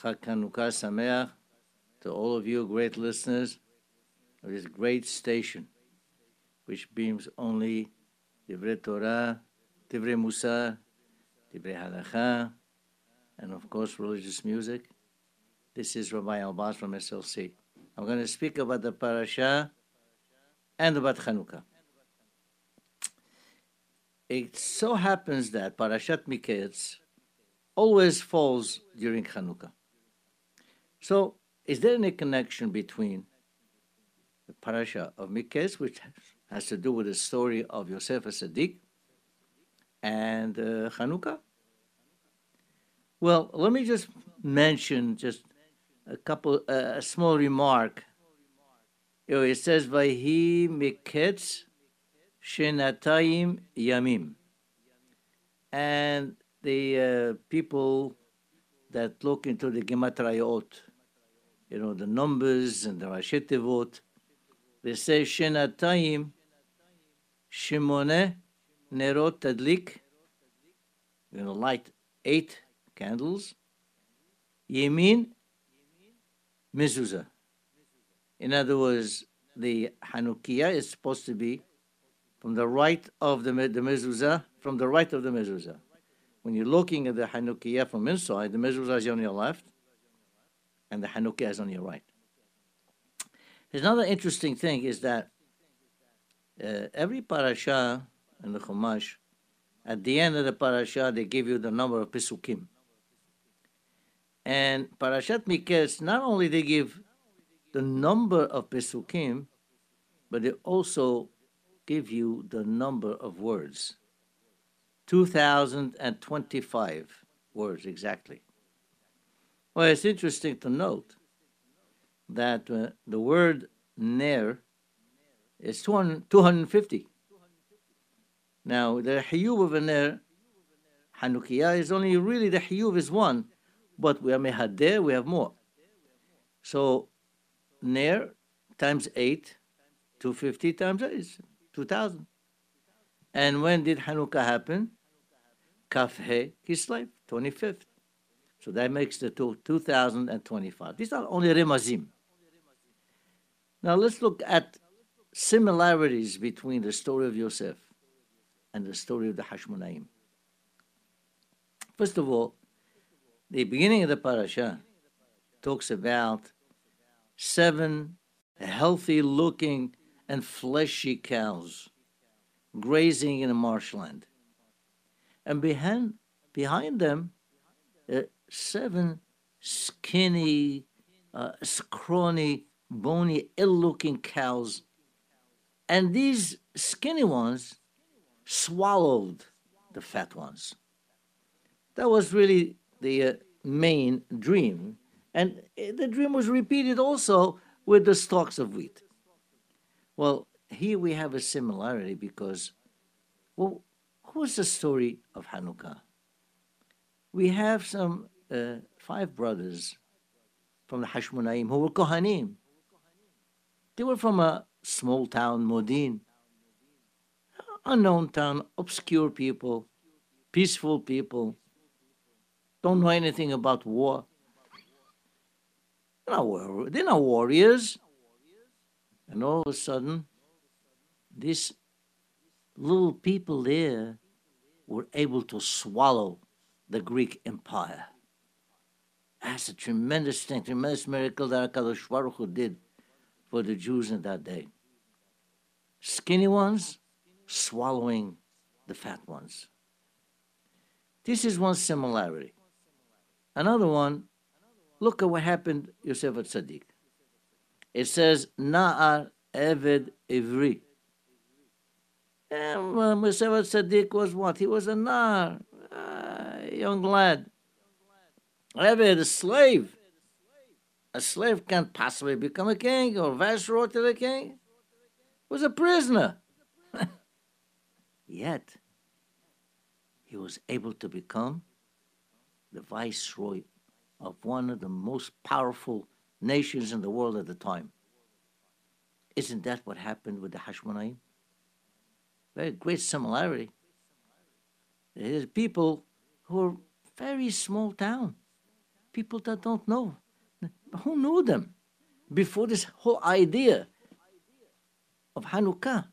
Chag Hanukkah Sameach to all of you great listeners of this great station, which beams only Divrei Torah, Divrei Musar, Divrei Halacha, and of course religious music. This is Rabbi Elbaz from SLC. I'm going to speak about the parasha and about Chanukah. It so happens that Parashat Miketz always falls during Chanukah. So, is there any connection between the parasha of Miketz, which has to do with the story of Yosef as Sadiq, and uh, Chanukah? Well, let me just mention just a couple, uh, a small remark. It says, "Vayhi miketz shenatayim yamim," and the uh, people that look into the gematrayot, you know, the numbers and the rashetevot, they say shenatayim shimone nerot tadlik. You know, light eight candles. Yemin mezuzah. In other words, the Hanukkah is supposed to be from the right of the, the mezuzah, from the right of the mezuzah. When you're looking at the Hanukkah from inside, the mezuzah is on your left, and the Hanukkah is on your right. Another interesting thing is that uh, every parasha in the Chumash, at the end of the parasha, they give you the number of pisukim. And Parashat Miketz, not only they give the number of Pesukim, but they also give you the number of words. 2,025 words exactly. Well, it's interesting to note that uh, the word ner is 200, 250. Now, the hiyuv of a ner, Hanukkah, is only really the hiyuv is one, but we are mehader, we have more. So ner times 8, 250 times 8 is 2000. And when did Hanukkah happen? Kaf He Kislev, 25th. So that makes the two, 2025. These are only remazim. Now let's look at similarities between the story of Yosef and the story of the Hashmonaim. First of all, the beginning of the parasha talks about seven healthy looking and fleshy cows grazing in a marshland. And behind, behind them, uh, seven skinny, uh, scrawny, bony, ill looking cows. And these skinny ones swallowed the fat ones. That was really the uh, main dream. And the dream was repeated also with the stalks of wheat. Well, here we have a similarity because, well, what's the story of Hanukkah? We have some uh, five brothers from the Hashmonaim who were Kohanim. They were from a small town, Modin, unknown town, obscure people, peaceful people don't know anything about war. They're not, they're not warriors. And all of a sudden, these little people there were able to swallow the Greek Empire. That's a tremendous thing, tremendous miracle that HaKadosh Baruch Hu did for the Jews in that day. Skinny ones swallowing the fat ones. This is one similarity. Another one, look at what happened Yosef at Sadiq. It says, Na'ar Eved Ivri. And Yosef at Sadiq was what? He was a Na'ar, a young lad. Eved, a slave. A slave can't possibly become a king or viceroy to the king. He was a prisoner. Yet, he was able to become the viceroy of one of the most powerful nations in the world at the time. Isn't that what happened with the Hashmonaim? Very great similarity. There's people who are very small town, people that don't know. Who knew them before this whole idea of Hanukkah?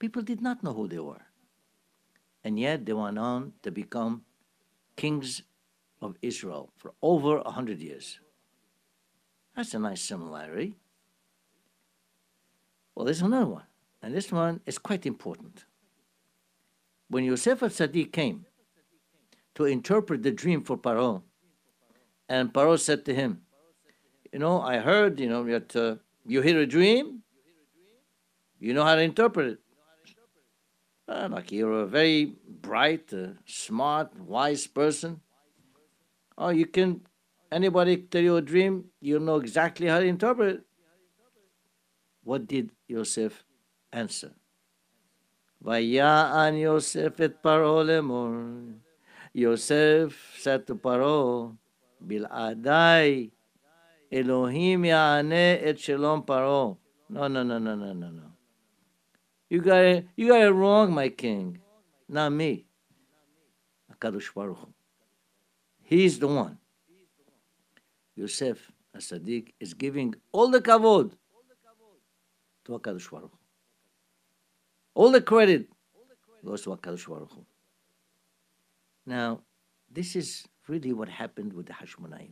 People did not know who they were. And yet they went on to become kings of Israel for over a hundred years. That's a nice similarity. Well, there's another one, and this one is quite important. When Yosef al-Sadiq came to interpret the dream for Paro, and Paro said to him, "You know, I heard, you know, that uh, you hear a dream, you know how to interpret it. Uh, like you're a very bright, uh, smart, wise person. Oh, you can. Anybody tell you a dream, you know exactly how to interpret it. What did Yosef answer? Vaya'an Yosef et Paro lemor. Yosef said to Paro, Bil'adai, Elohim ya'aneh et shalom Paro. No, no, no, no, no, no, no. You got it, you got it wrong, my king. Not me. HaKadosh Baruch Hu. He's the one. Yosef, a Sadiq, is giving all the kavod to HaKadosh Baruch Hu. All the credit goes to HaKadosh Baruch Hu. Now, this is really what happened with the Hashmonaim.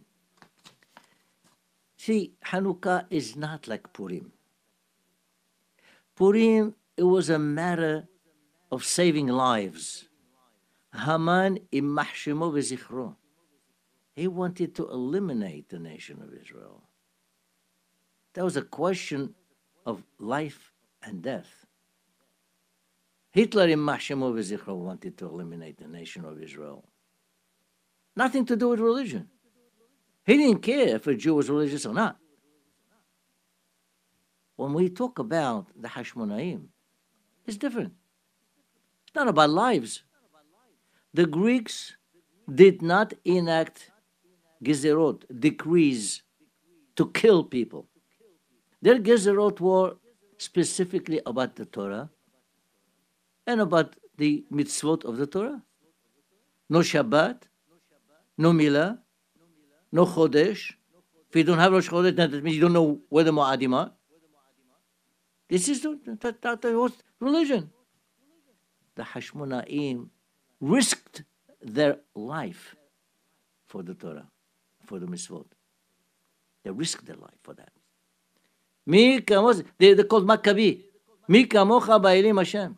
See, Hanukkah is not like Purim. Purim, it was a matter of saving lives. Haman imahshimo. He wanted to eliminate the nation of Israel. That was a question of life and death. Hitler imahshimo v'zichro wanted to eliminate the nation of Israel. Nothing to do with religion. He didn't care if a Jew was religious or not. When we talk about the Hashmonaim, it's different. It's not about lives. The Greeks did not enact gezerot, decrees, to kill people. Their gezerot were specifically about the Torah and about the mitzvot of the Torah. No Shabbat, no Milah, no Chodesh. If you don't have Rosh Chodesh, that means you don't know where the Mo'adim are. This is the, that, that, that religion. The Hashmonaim risked their life for the Torah, for the mitzvot. They risked their life for that. Mi they, they called Maccabi. Mi kamocha ba'ilim Hashem.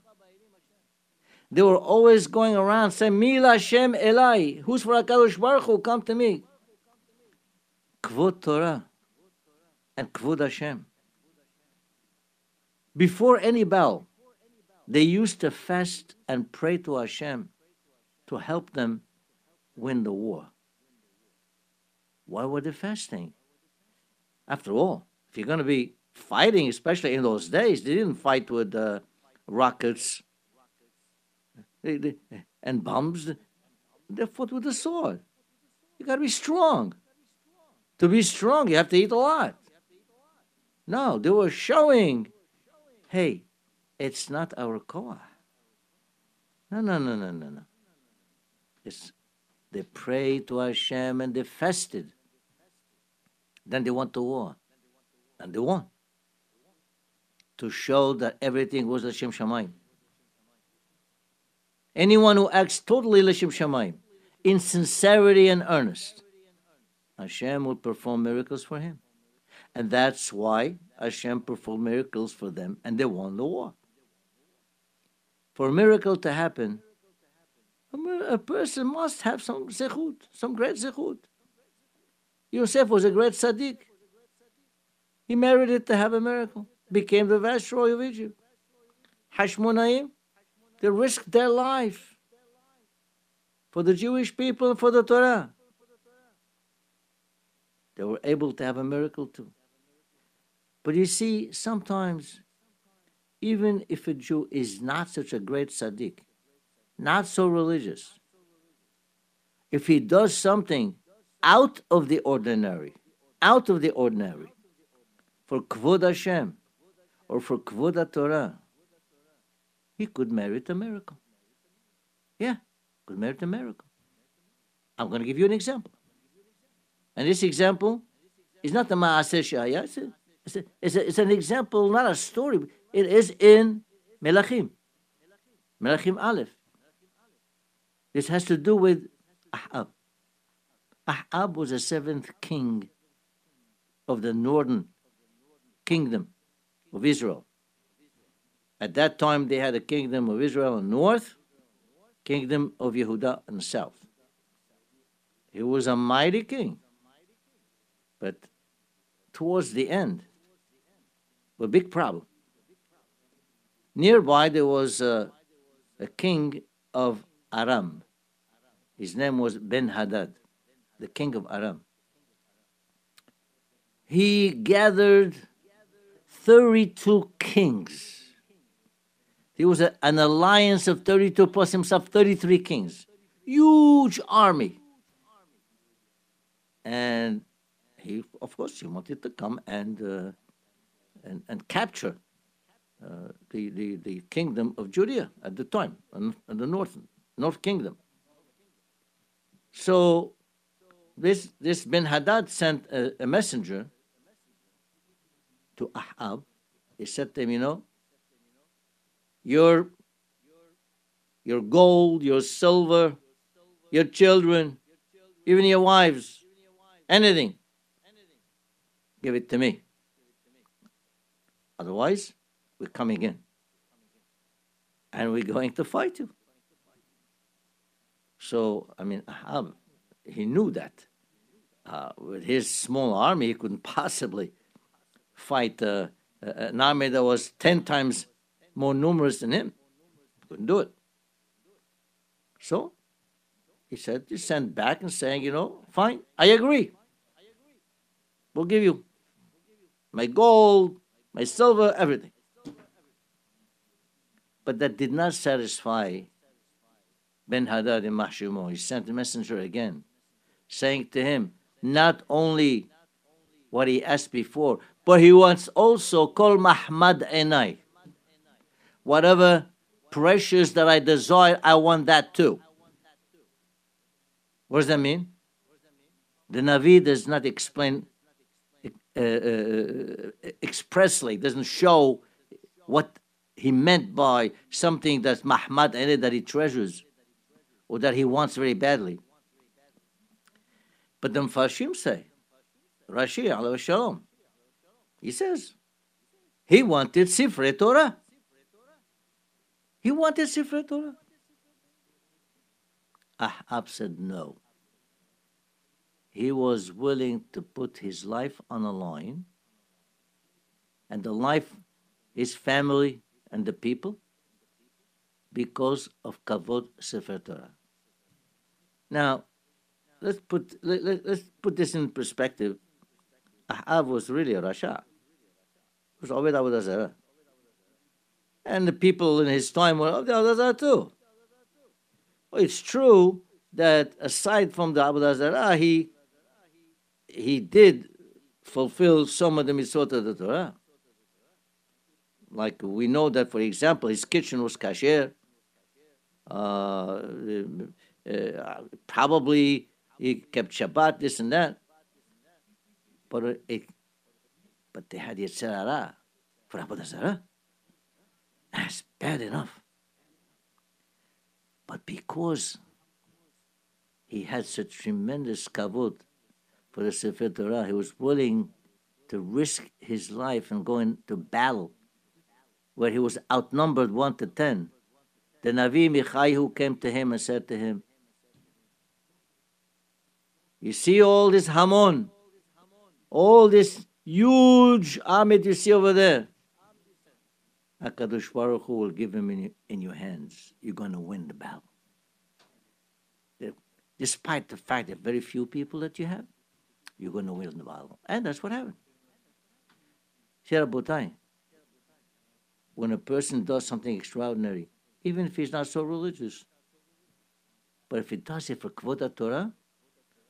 They were always going around saying, Mila Hashem Elai. Who's for HaKadosh Baruch Hu? Come to me. Kvod Torah and Kvod Hashem. Before any bell, they used to fast and pray to Hashem to help them win the war. Why were they fasting? After all, if you're going to be fighting, especially in those days, they didn't fight with uh, rockets and bombs. They fought with a sword. You got to be strong. To be strong, you have to eat a lot. No, they were showing, hey, it's not our koah. No, no, no, no, no, no. It's, they prayed to Hashem and they fasted. Then they went to war. And they won. To show that everything was Hashem Shamayim. Anyone who acts totally Lishem Shamayim, in sincerity and earnest, Hashem will perform miracles for him. And that's why Hashem performed miracles for them and they won the war. For a miracle to happen, a person must have some zechut, some great zechut. Yosef was a great tzaddik. He merited to have a miracle, became the viceroy of Egypt. Hashmonaim, they risked their life for the Jewish people for the Torah. They were able to have a miracle too. But you see, sometimes, even if a Jew is not such a great tzaddik, not so religious, if he does something out of the ordinary, out of the ordinary, for Kvod Hashem or for Kvod Torah, he could merit a miracle. Yeah, could merit a miracle. I'm going to give you an example. And this example is not the Maaseh Shaya. It's, a, it's, a, it's, a, it's an example, not a story. It is in Melachim. Melachim Aleph. This has to do with Ahab. Ahab was the seventh king of the northern kingdom of Israel. At that time, they had a kingdom of Israel in the north, kingdom of Yehuda in the south. He was a mighty king, but towards the end, a big problem. Nearby, there was a, a king of Aram. His name was Ben Hadad, the king of Aram. He gathered 32 kings. There was a, an alliance of 32 plus himself, 33 kings. Huge army. And he, of course, he wanted to come and, uh, and, and capture uh, the, the, the kingdom of Judea at the time, and the north, north kingdom. So this, this Ben Hadad sent a, a messenger to Ahab. He said to him, You know, your, your gold, your silver, your children, even your wives, anything, give it to me. Otherwise, we're coming in. And we're going to fight you. So, I mean, Ahab, he knew that. Uh, with his small army, he couldn't possibly fight uh, an army that was 10 times more numerous than him. Couldn't do it. So, he said, he sent back and saying, you know, fine, I agree. We'll give you my gold, my silver, everything. But that did not satisfy Ben Hadad in Mahshumo. He sent a messenger again, saying to him, not only what he asked before, but he wants also call Mahmad Enai. Whatever precious that I desire, I want that too. What does that mean? The Navi does not explain uh, uh, expressly, doesn't show what he meant by something that's Mahmad in that he treasures or that he wants very badly. But the Mfarshim say, Rashi alayhi shalom, he says, he wanted Sifre Torah. He wanted Sifrei Torah. Ahab said no. He was willing to put his life on the line and the life, his family, and the people because of kavod sefer Torah. Now, let's put let, let, let's put this in perspective. Ahab was really a rasha. He was Obed Zarah. And the people in his time were Obed Avodah Zarah too. Well, it's true that aside from the Avodah Zarah, he he did fulfill some of the mitzvot of the Torah. Like we know that, for example, his kitchen was kasher. Uh, uh, probably he kept Shabbat, this and that. But it, but they had Yetzer Hara for Zarah. That's bad enough. But because he had such tremendous kavod for the Sefer Torah, he was willing to risk his life and go into battle where he was outnumbered one to ten, the Navi Michaihu came to him and said to him, You see all this Hamon, all this huge army you see over there. HaKadosh Baruch Hu will give him in your, in your hands. You're going to win the battle. Despite the fact that very few people that you have, you're going to win the battle. And that's what happened. When a person does something extraordinary, even if he's not so religious. But if he does it for Kvod Torah,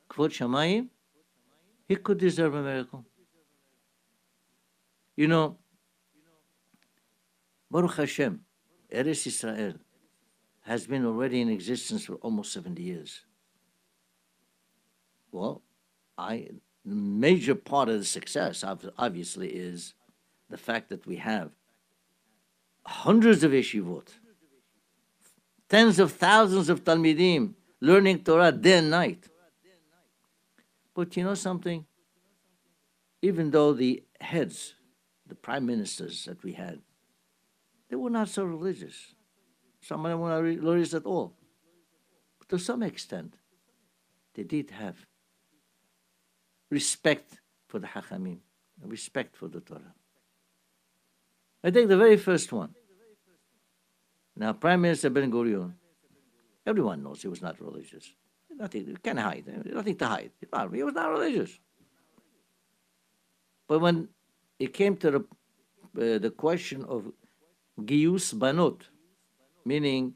Kvod Shamayim, he could deserve a miracle. You know, Baruch Hashem, Eretz Israel, has been already in existence for almost 70 years. Well, I major part of the success obviously is the fact that we have hundreds of yeshivot, tens of thousands of talmidim learning Torah day and night. But you know something? Even though the heads, the prime ministers that we had, they were not so religious. Some of them were not religious at all. But to some extent, they did have respect for the Hachamim, respect for the Torah. I take the very first one. Now, Prime Minister Ben Gurion, everyone knows he was not religious. Nothing, you can't hide. Nothing to hide. He was not religious. But when it came to the, uh, the question of Gius Banot, meaning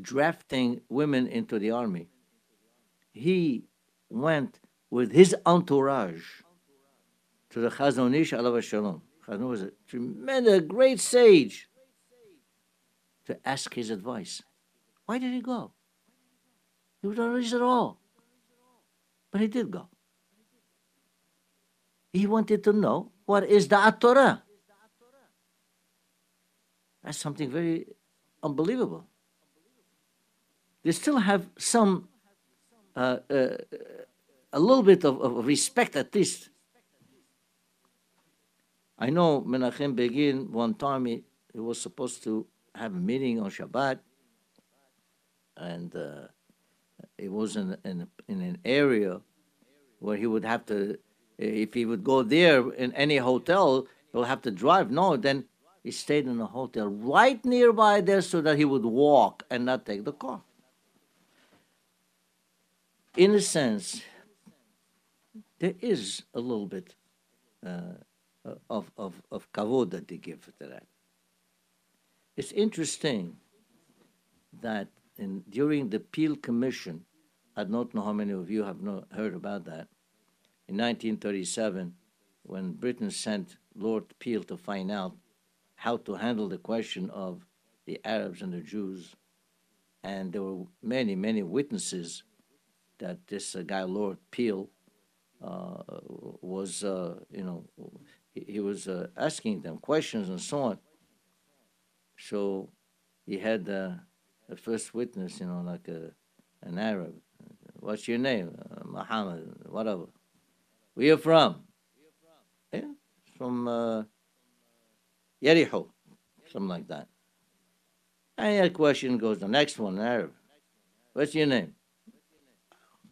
drafting women into the army, he went with his entourage to the Chazon Ish Alav Shalom. Chazon was a tremendous, great sage to ask his advice. Why did he go? He was not religious at all. But he did go. He wanted to know what is the Torah. That's something very unbelievable. They still have some uh, uh, a little bit of, of respect at least. I know Menachem Begin one time he, he was supposed to have a meeting on Shabbat, and uh, it was in, in, in an area where he would have to, if he would go there in any hotel, he'll have to drive. No, then he stayed in a hotel right nearby there so that he would walk and not take the car. In a sense, there is a little bit uh, of, of, of kavod that they give to that. It's interesting that in, during the Peel Commission, I don't know how many of you have not heard about that. In 1937, when Britain sent Lord Peel to find out how to handle the question of the Arabs and the Jews, and there were many, many witnesses that this uh, guy, Lord Peel, uh, was, uh, you know, he, he was uh, asking them questions and so on. So he had uh, the first witness, you know, like a, an Arab. What's your name? Uh, Muhammad, whatever. Where you from? Yeah, from Yericho, something like that. And that question goes the next one, in Arab. What's your name?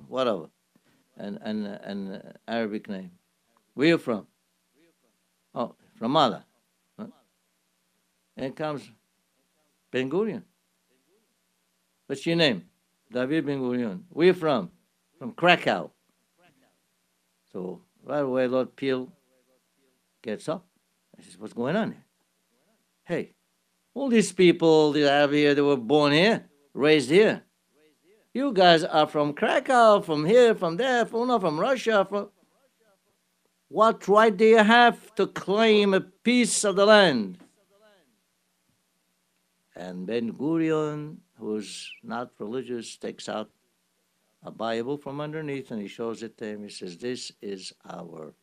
Whatever and and an Arabic name. Where you from? Oh, from Mala. And comes Ben Gurion. What's your name? David Ben Gurion. Where you from? From Krakow. So right away, Lord Peel gets up. I says, "What's going on here? Hey, all these people that have here, they were born here, raised here. You guys are from Krakow, from here, from there, from, no, from Russia. From what right do you have to claim a piece of the land? And Ben Gurion, who's not religious, takes out a Bible from underneath and he shows it to him. He says, This is our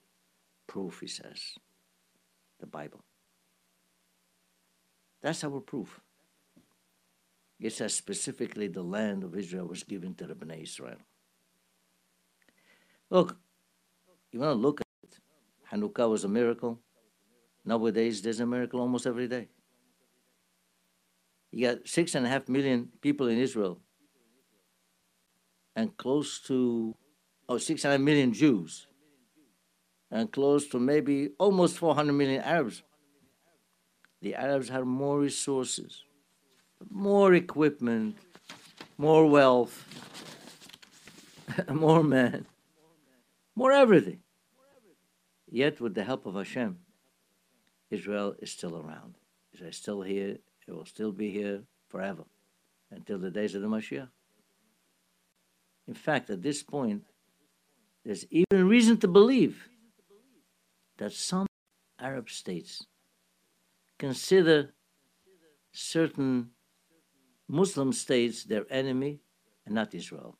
proof, he says. The Bible. That's our proof. It says specifically the land of Israel was given to the Bnei Israel. Look, you want to look at it. Hanukkah was a miracle. Nowadays, there's a miracle almost every day. You got six and a half million people in Israel and close to, oh, six and a half million Jews and close to maybe almost 400 million Arabs. The Arabs have more resources more equipment, more wealth, more men, more everything. Yet, with the help of Hashem, Israel is still around. Israel is still here. It will still be here forever until the days of the Mashiach. In fact, at this point, there's even reason to believe that some Arab states consider certain Muslim states their enemy and not Israel.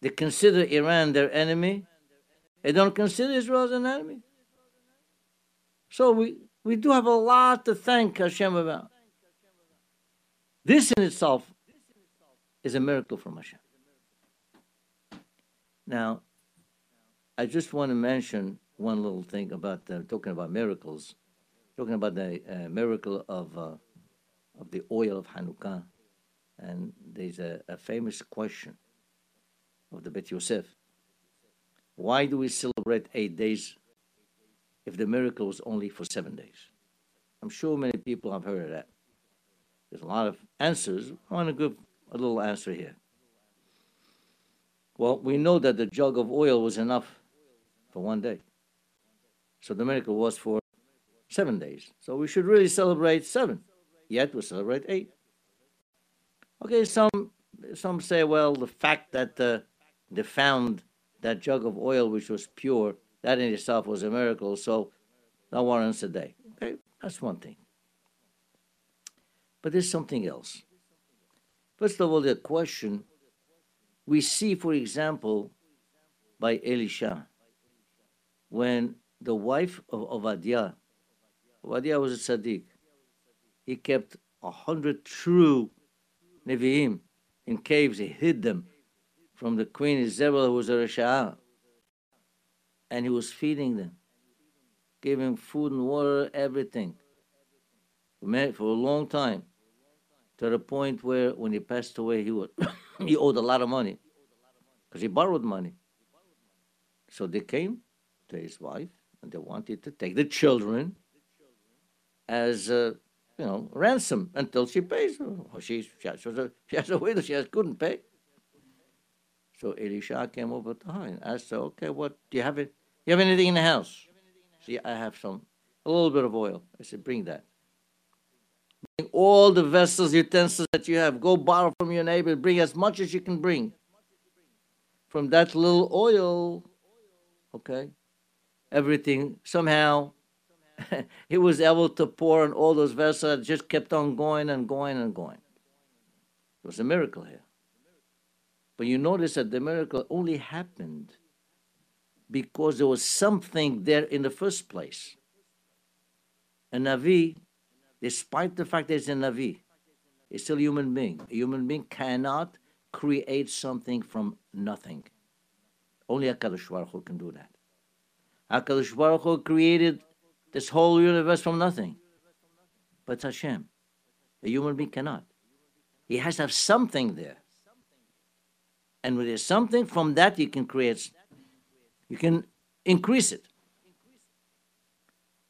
they consider Iran their enemy. They don't consider Israel as an enemy. So we, we do have a lot to thank Hashem about. This in itself is a miracle from Hashem. Now, I just want to mention one little thing about uh, talking about miracles, talking about the uh, miracle of uh, of the oil of Hanukkah, and there's a, a famous question of the Bet Yosef. Why do we celebrate eight days if the miracle was only for seven days? I'm sure many people have heard of that. There's a lot of answers. I want to give a little answer here. Well, we know that the jug of oil was enough for one day. So the miracle was for seven days. So we should really celebrate seven. Yet we celebrate eight. Okay, some some say, well, the fact that uh, they found that jug of oil which was pure, that in itself was a miracle. So that warrants a day. Okay, that's one thing. But there's something else. First of all, the question we see, for example, by Elisha, when the wife of Obadiah, Obadiah was a tzaddik, he kept a hundred true Nevi'im in caves, he hid them from the queen. Isabel, who was a Rasha, and he was feeding them, giving food and water, everything, for a long time, to the point where when he passed away, he would he owed a lot of money because he borrowed money. So they came to his wife and they wanted to take the children as a you know ransom until she pays. Oh, she, she, has a, she has a widow, she has, couldn't pay. So Elisha came over to her and asked her, "Okay, what do you have? It? You have anything in the house?" See, I have some, a little bit of oil. I said, "Bring that." Bring all the vessels, utensils that you have. Go borrow from your neighbor. Bring as much as you can bring. From that little oil, okay, everything somehow he was able to pour on all those vessels. It just kept on going and going and going. It was a miracle here. But you notice that the miracle only happened because there was something there in the first place. A Navi despite the fact that it's a Navi, it's still a human being. A human being cannot create something from nothing. Only HaKadosh Baruch Hu can do that. HaKadosh Baruch Hu created this whole universe from nothing. But Hashem, a human being cannot. He has to have something there. And when there's something, from that you can create, you can increase it.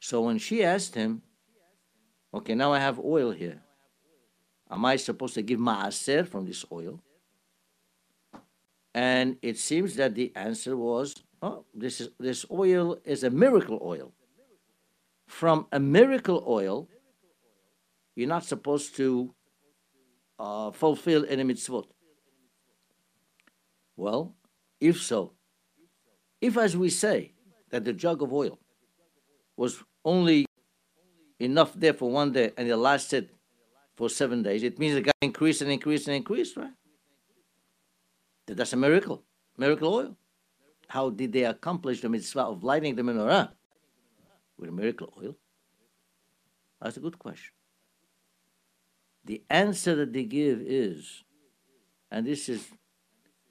So when she asked him, Okay, now I have oil here. Am I supposed to give maaser from this oil? And it seems that the answer was, oh, this is this oil is a miracle oil. From a miracle oil, you're not supposed to uh, fulfill any mitzvot. Well, if so, if as we say that the jug of oil was only enough there for one day and it lasted for seven days, it means it got increased and increased and increased, right? That's a miracle, miracle oil. How did they accomplish the mitzvah of lighting the menorah with miracle oil? That's a good question. The answer that they give is, and this is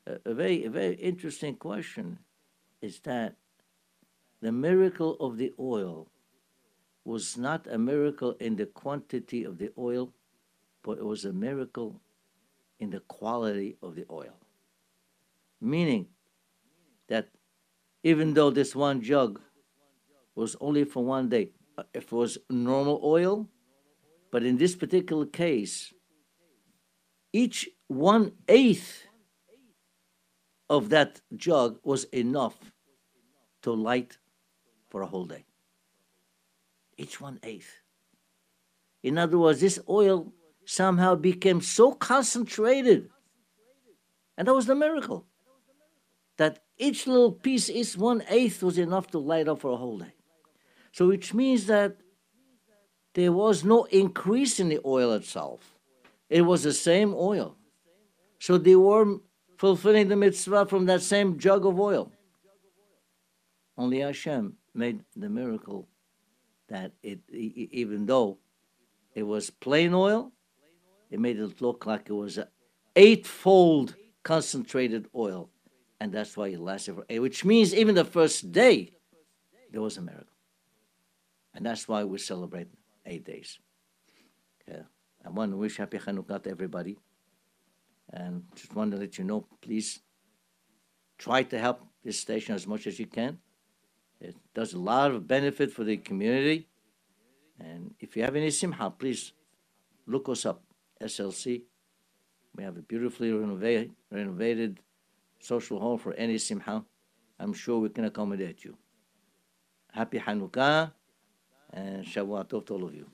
a, a very, a very interesting question, is that the miracle of the oil was not a miracle in the quantity of the oil, but it was a miracle in the quality of the oil. Meaning that even though this one jug was only for one day, uh, if it was normal oil, but in this particular case, each one eighth of that jug was enough to light for a whole day each one eighth. In other words, this oil somehow became so concentrated. And that was the miracle. That each little piece, each one eighth, was enough to light up for a whole day. So, which means that there was no increase in the oil itself, it was the same oil. So, they were fulfilling the mitzvah from that same jug of oil. Only Hashem made the miracle that it, even though it was plain oil, it made it look like it was an eightfold concentrated oil. And that's why it lasted for eight, which means even the first day, there was a miracle. And that's why we celebrate eight days. Yeah. I want to wish Happy Hanukkah to everybody. And just want to let you know, please try to help this station as much as you can. It does a lot of benefit for the community. And if you have any simha, please look us up, SLC. We have a beautifully renovated social hall for any simha. I'm sure we can accommodate you. Happy Hanukkah and Shavuot to all of you.